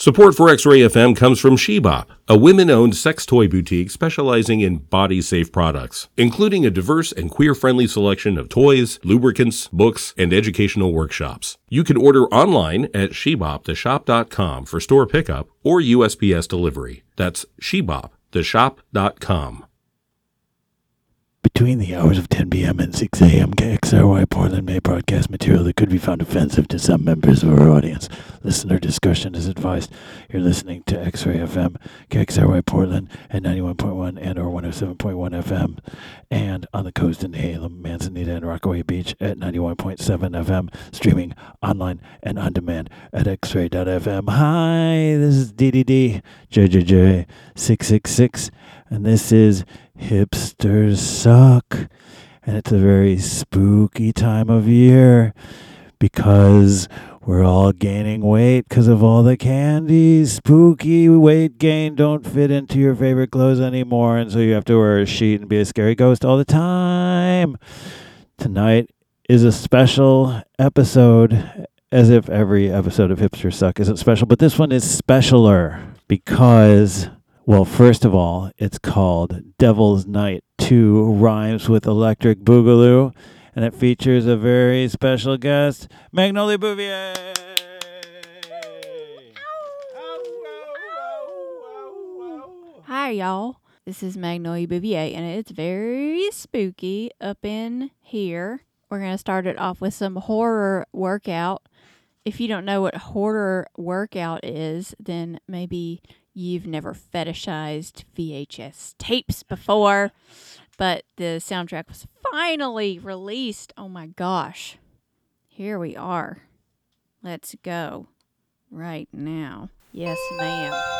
Support for X Ray FM comes from Shebop, a women owned sex toy boutique specializing in body safe products, including a diverse and queer friendly selection of toys, lubricants, books, and educational workshops. You can order online at sheboptheshop.com for store pickup or USPS delivery. That's sheboptheshop.com. Between the hours of 10 p.m. and 6 a.m., KXRY Portland may broadcast material that could be found offensive to some members of our audience. Listener discretion is advised. You're listening to X-Ray FM, KXRY Portland at 91.1 and or 107.1 FM, and on the coast in Nehalem, Manzanita, and Rockaway Beach at 91.7 FM, streaming online and on demand at xray.fm. Hi, this is DDD JJJ 666, and this is Hipsters Suck. And it's a very spooky time of year because we're all gaining weight because of all the candy. Spooky weight gain don't fit into your favorite clothes anymore, and so you have to wear a sheet and be a scary ghost all the time. Tonight is a special episode, as if every episode of Hipster Suck isn't special, but this one is specialer because well, first of all, it's called Devil's Night 2 Rhymes with Electric Boogaloo, and it features a very special guest, Magnolia Bouvier. Hi, y'all. This is Magnolia Bouvier, and it's very spooky up in here. We're going to start it off with some horror workout. If you don't know what horror workout is, then maybe you've never fetishized VHS tapes before. But the soundtrack was finally released. Oh my gosh. Here we are. Let's go right now. Yes, ma'am.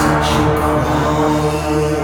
you you cry.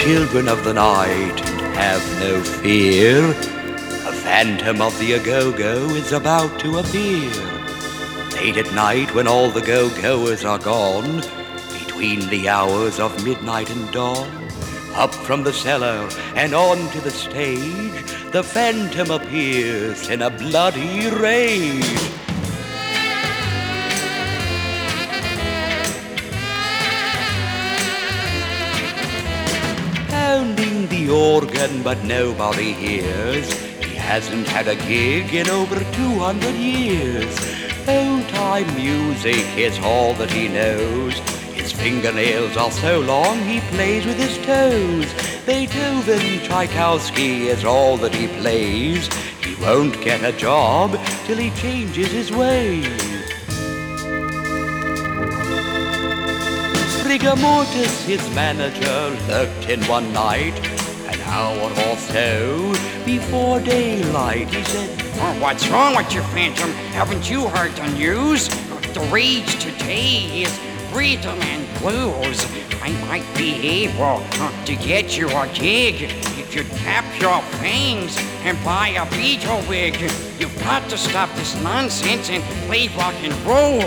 Children of the night, and have no fear. A phantom of the Go-Go is about to appear. Late at night, when all the go-goers are gone, between the hours of midnight and dawn, up from the cellar and on to the stage, the phantom appears in a bloody rage. But nobody hears. He hasn't had a gig in over 200 years. Old time music is all that he knows. His fingernails are so long he plays with his toes. Beethoven, Tchaikovsky is all that he plays. He won't get a job till he changes his ways. Rigor Mortis, his manager, lurked in one night, hour or so before daylight. He said, Oh, what's wrong with you, Phantom? Haven't you heard the news? The rage today is rhythm and blues. I might be able to get you a gig if you tap your fangs and buy a Beatle wig. You've got to stop this nonsense and play rock and roll.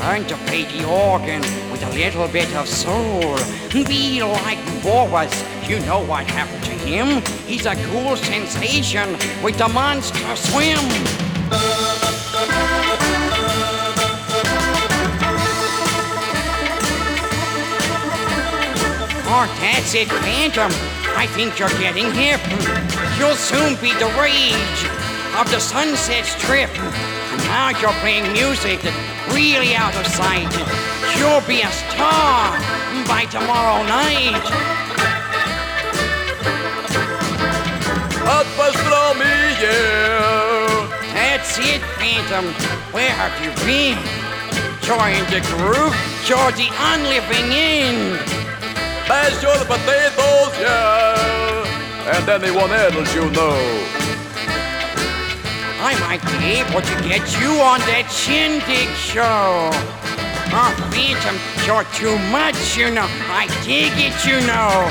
Learn to play the organ with a little bit of soul. Be like Boris. You know what happened to him? He's a cool sensation with the monster swim. Oh, that's it, Phantom. I think you're getting hip. You'll soon be the rage of the Sunset Strip. Now you're playing music really out of sight. You'll be a star by tomorrow night. That's it, Phantom. Where have you been? Join the group. You're the unliving end. Mash your potatoes, yeah, and anyone else you know. I might be able to get you on that shindig show. Oh, Phantom, you're too much, you know. I dig it, you know.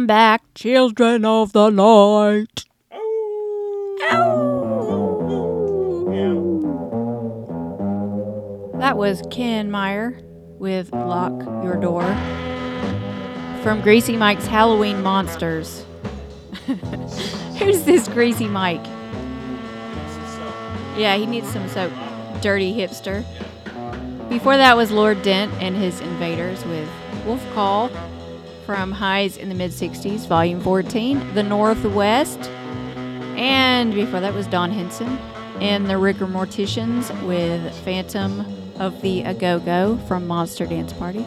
Welcome back, children of the night. That was Ken Meyer with Lock Your Door from Greasy Mike's Halloween Monsters. Who's this Greasy Mike? Yeah, he needs some soap. Dirty hipster. Before that was Lord Dent and his Invaders with Wolf Call from Highs in the Mid 60s, Volume 14, The Northwest. And before that was Ron Hinson and the Rigor Morticians with Phantom of the Go-Go from Monster Dance Party.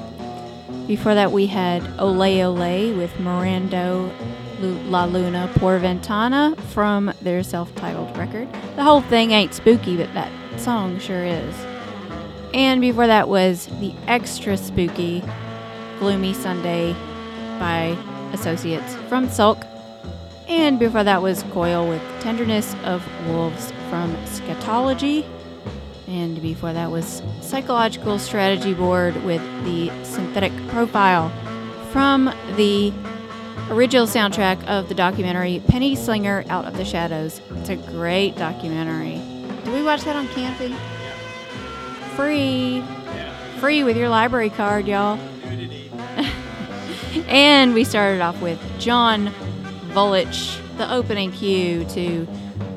Before that, we had Ole Ole with Mirando La Luna Por Ventana from their self titled record. The whole thing ain't spooky, but that song sure is. And before that was the extra spooky Gloomy Sunday by Associates from Sulk. And before that was Coil with Tenderness of Wolves from Scatology. And before that was Psychological Strategy Board with the Synthetic Profile from the original soundtrack of the documentary Penny Slinger Out of the Shadows. It's a great documentary. Did we watch that on Kanopy? Free. Free with your library card, y'all. And we started off with John Vulich, the opening cue to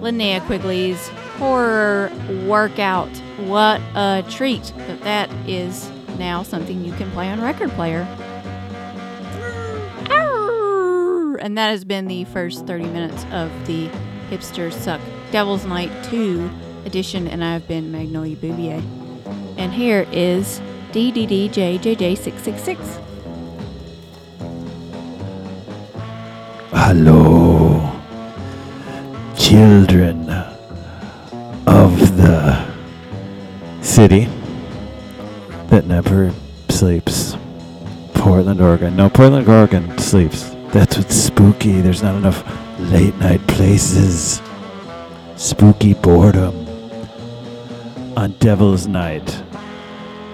Linnea Quigley's horror workout. What a treat that that is now something you can play on record player. And that has been the first 30 minutes of the Hipster Suck Devil's Night 2 edition, and I've been Magnolia Bouvier. And here is DDDJJJ666. Hello, children of the city that never sleeps. Portland, Oregon. No, Portland, Oregon sleeps. That's what's spooky. There's not enough late night places. Spooky boredom on Devil's Night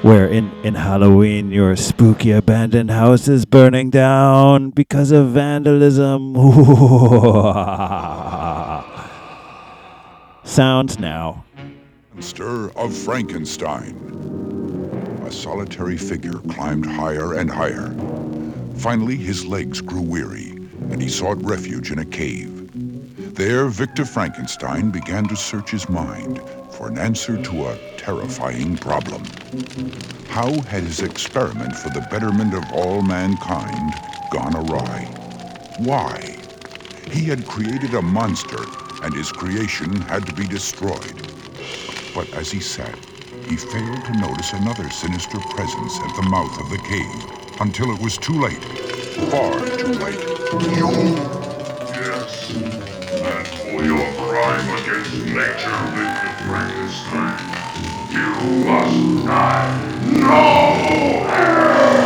where in, in Halloween your spooky abandoned house is burning down because of vandalism. Sounds now. Monster of Frankenstein. A solitary figure climbed higher and higher. Finally, his legs grew weary, and he sought refuge in a cave. There, Victor Frankenstein began to search his mind for an answer to a terrifying problem. How had his experiment for the betterment of all mankind gone awry? Why? He had created a monster, and his creation had to be destroyed. But as he sat, he failed to notice another sinister presence at the mouth of the cave until it was too late. Far too late. You? Yes, and for your crime against nature, You must die. No!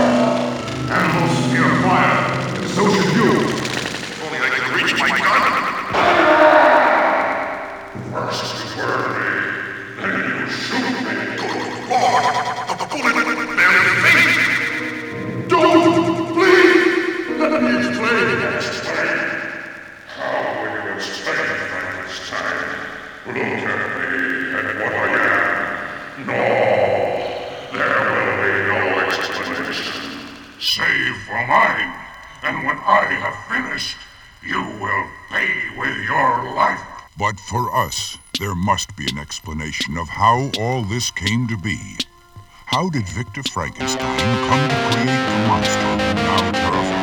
And when I have finished, you will pay with your life. But for us, there must be an explanation of how all this came to be. How did Victor Frankenstein come to create the monster now terrifying?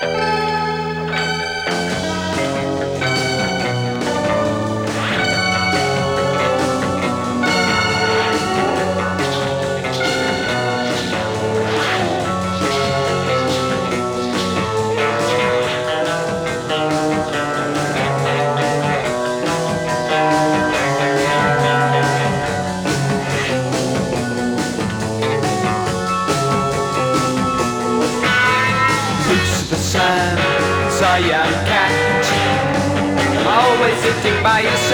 Bye. By your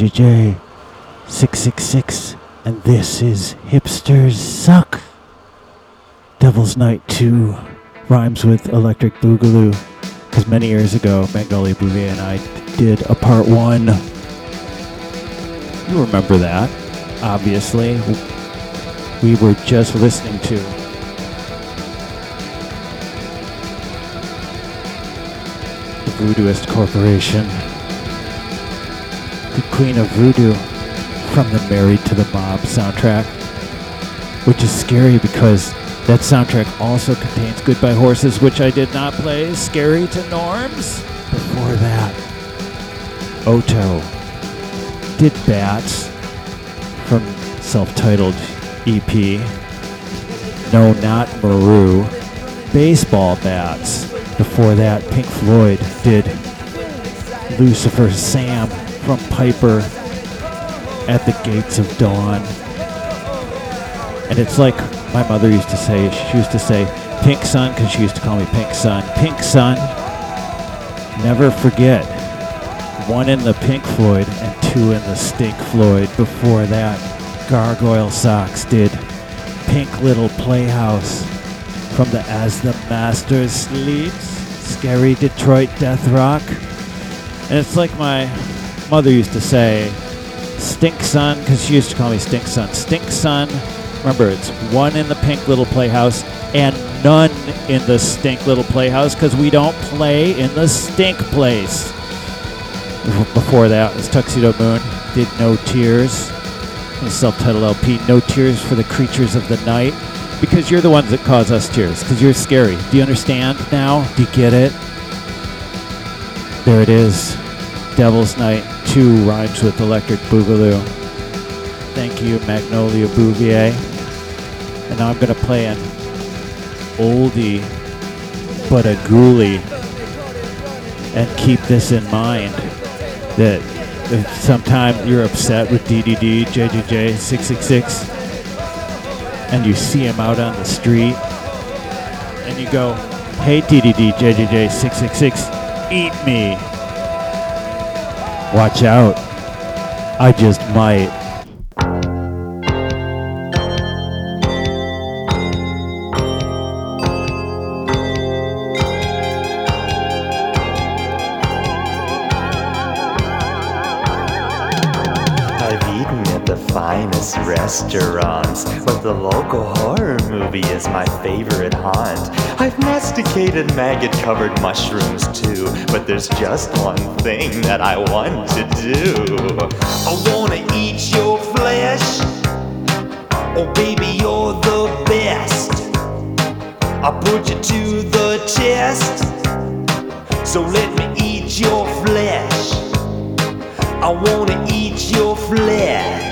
JJ666, and this is Hipsters Suck. Devil's Night 2 rhymes with Electric Boogaloo, because many years ago, Magnolia Bouvier and I did a part one. You remember that, obviously. We were just listening to Voodooist Corporation the Queen of Voodoo from the Married to the Mob soundtrack, which is scary because that soundtrack also contains Goodbye Horses, which I did not play, Scary to Norms. Before that, Oto did Bats from self-titled EP. No, not Maru. Baseball Bats. Before that, Pink Floyd did Lucifer Sam from Piper at the Gates of Dawn. And it's like my mother used to say, she used to say, Pink Sun, because she used to call me Pink Sun. Pink Sun, never forget. One in the Pink Floyd and two in the Stink Floyd. Before that, Gargoyle Sox did Pink Little Playhouse from the As the Master Sleeps, Scary Detroit Death Rock. And it's like my mother used to say, Stink Son, because she used to call me Stink Son. Stink Son, remember, it's one in the Pink Little Playhouse and none in the Stink Little Playhouse because we don't play in the Stink Place. Before that was Tuxedomoon, did No Tears, his self-titled LP, No Tears for the Creatures of the Night, because you're the ones that cause us tears, because you're scary. Do you understand now? Do you get it? There it is. Devil's Night 2 rhymes with Electric Boogaloo. Thank you, Magnolia Bouvier. And now I'm going to play an oldie but a ghoulie and keep this in mind that if sometime you're upset with DDD JJJ 666 and you see him out on the street and you go, hey DDD JJJ 666, eat me. Watch out. I just might. I've eaten at the finest restaurants, but the local horror movie is my favorite haunt. Maggot covered mushrooms too, but there's just one thing that I want to do. I wanna eat your flesh. Oh, baby, you're the best. I put you to the test. So let me eat your flesh. I wanna eat your flesh.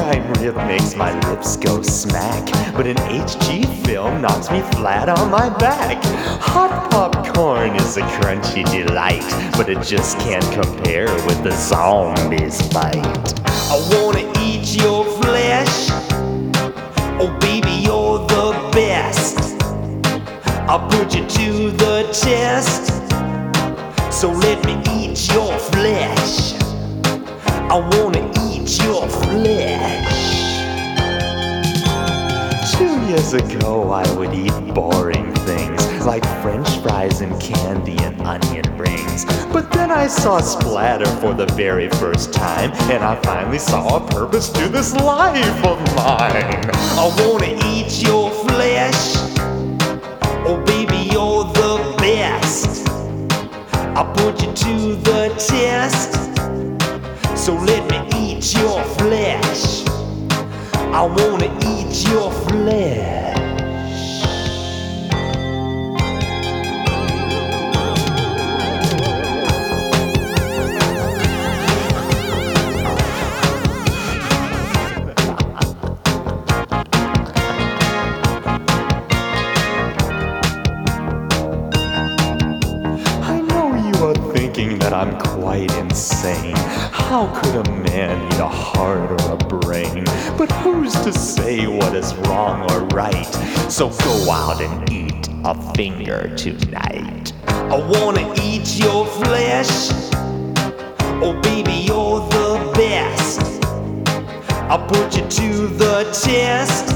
Prime rib makes my lips go smack, but an HG film knocks me flat on my back. Hot popcorn is a crunchy delight, but it just can't compare with the zombie's bite. I wanna eat your flesh. Oh, baby, you're the best. I'll put you to the test. So let me eat your flesh. I wanna eat your flesh. Two years ago, I would eat boring things like french fries and candy and onion rings. But then I saw splatter for the very first time, and I finally saw a purpose to this life of mine. I wanna eat your flesh. Oh, baby, you're the best. I put you to the test. So let me eat your flesh. I wanna eat your flesh. That I'm quite insane. How could a man eat a heart or a brain? But who's to say what is wrong or right? So go out and eat a finger tonight. I wanna eat your flesh. Oh, baby, you're the best. I'll put you to the test.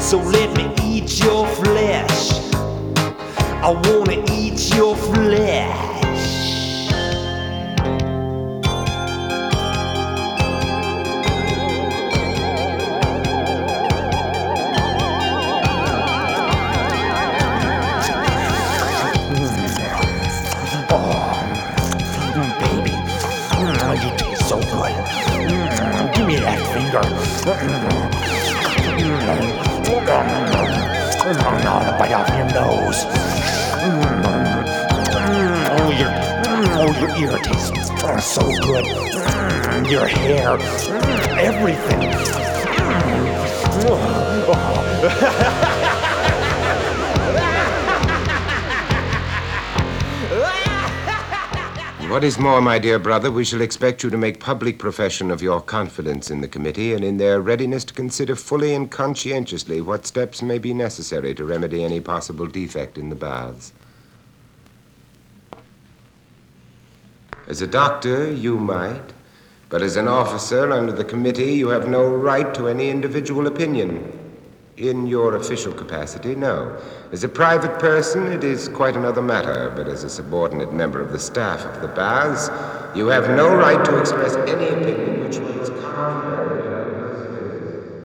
So let me eat your flesh. I wanna eat your flesh. Bite off your nose. Mm, mm, oh, your, mm, oh, your oh, so good. Mm, your hair, mm, everything. What is more, my dear brother, we shall expect you to make public profession of your confidence in the committee and in their readiness to consider fully and conscientiously what steps may be necessary to remedy any possible defect in the baths. As a doctor, you might, but as an officer under the committee, you have no right to any individual opinion. In your official capacity, no. As a private person, it is quite another matter, but as a subordinate member of the staff of the baths, you have no right to express any opinion which runs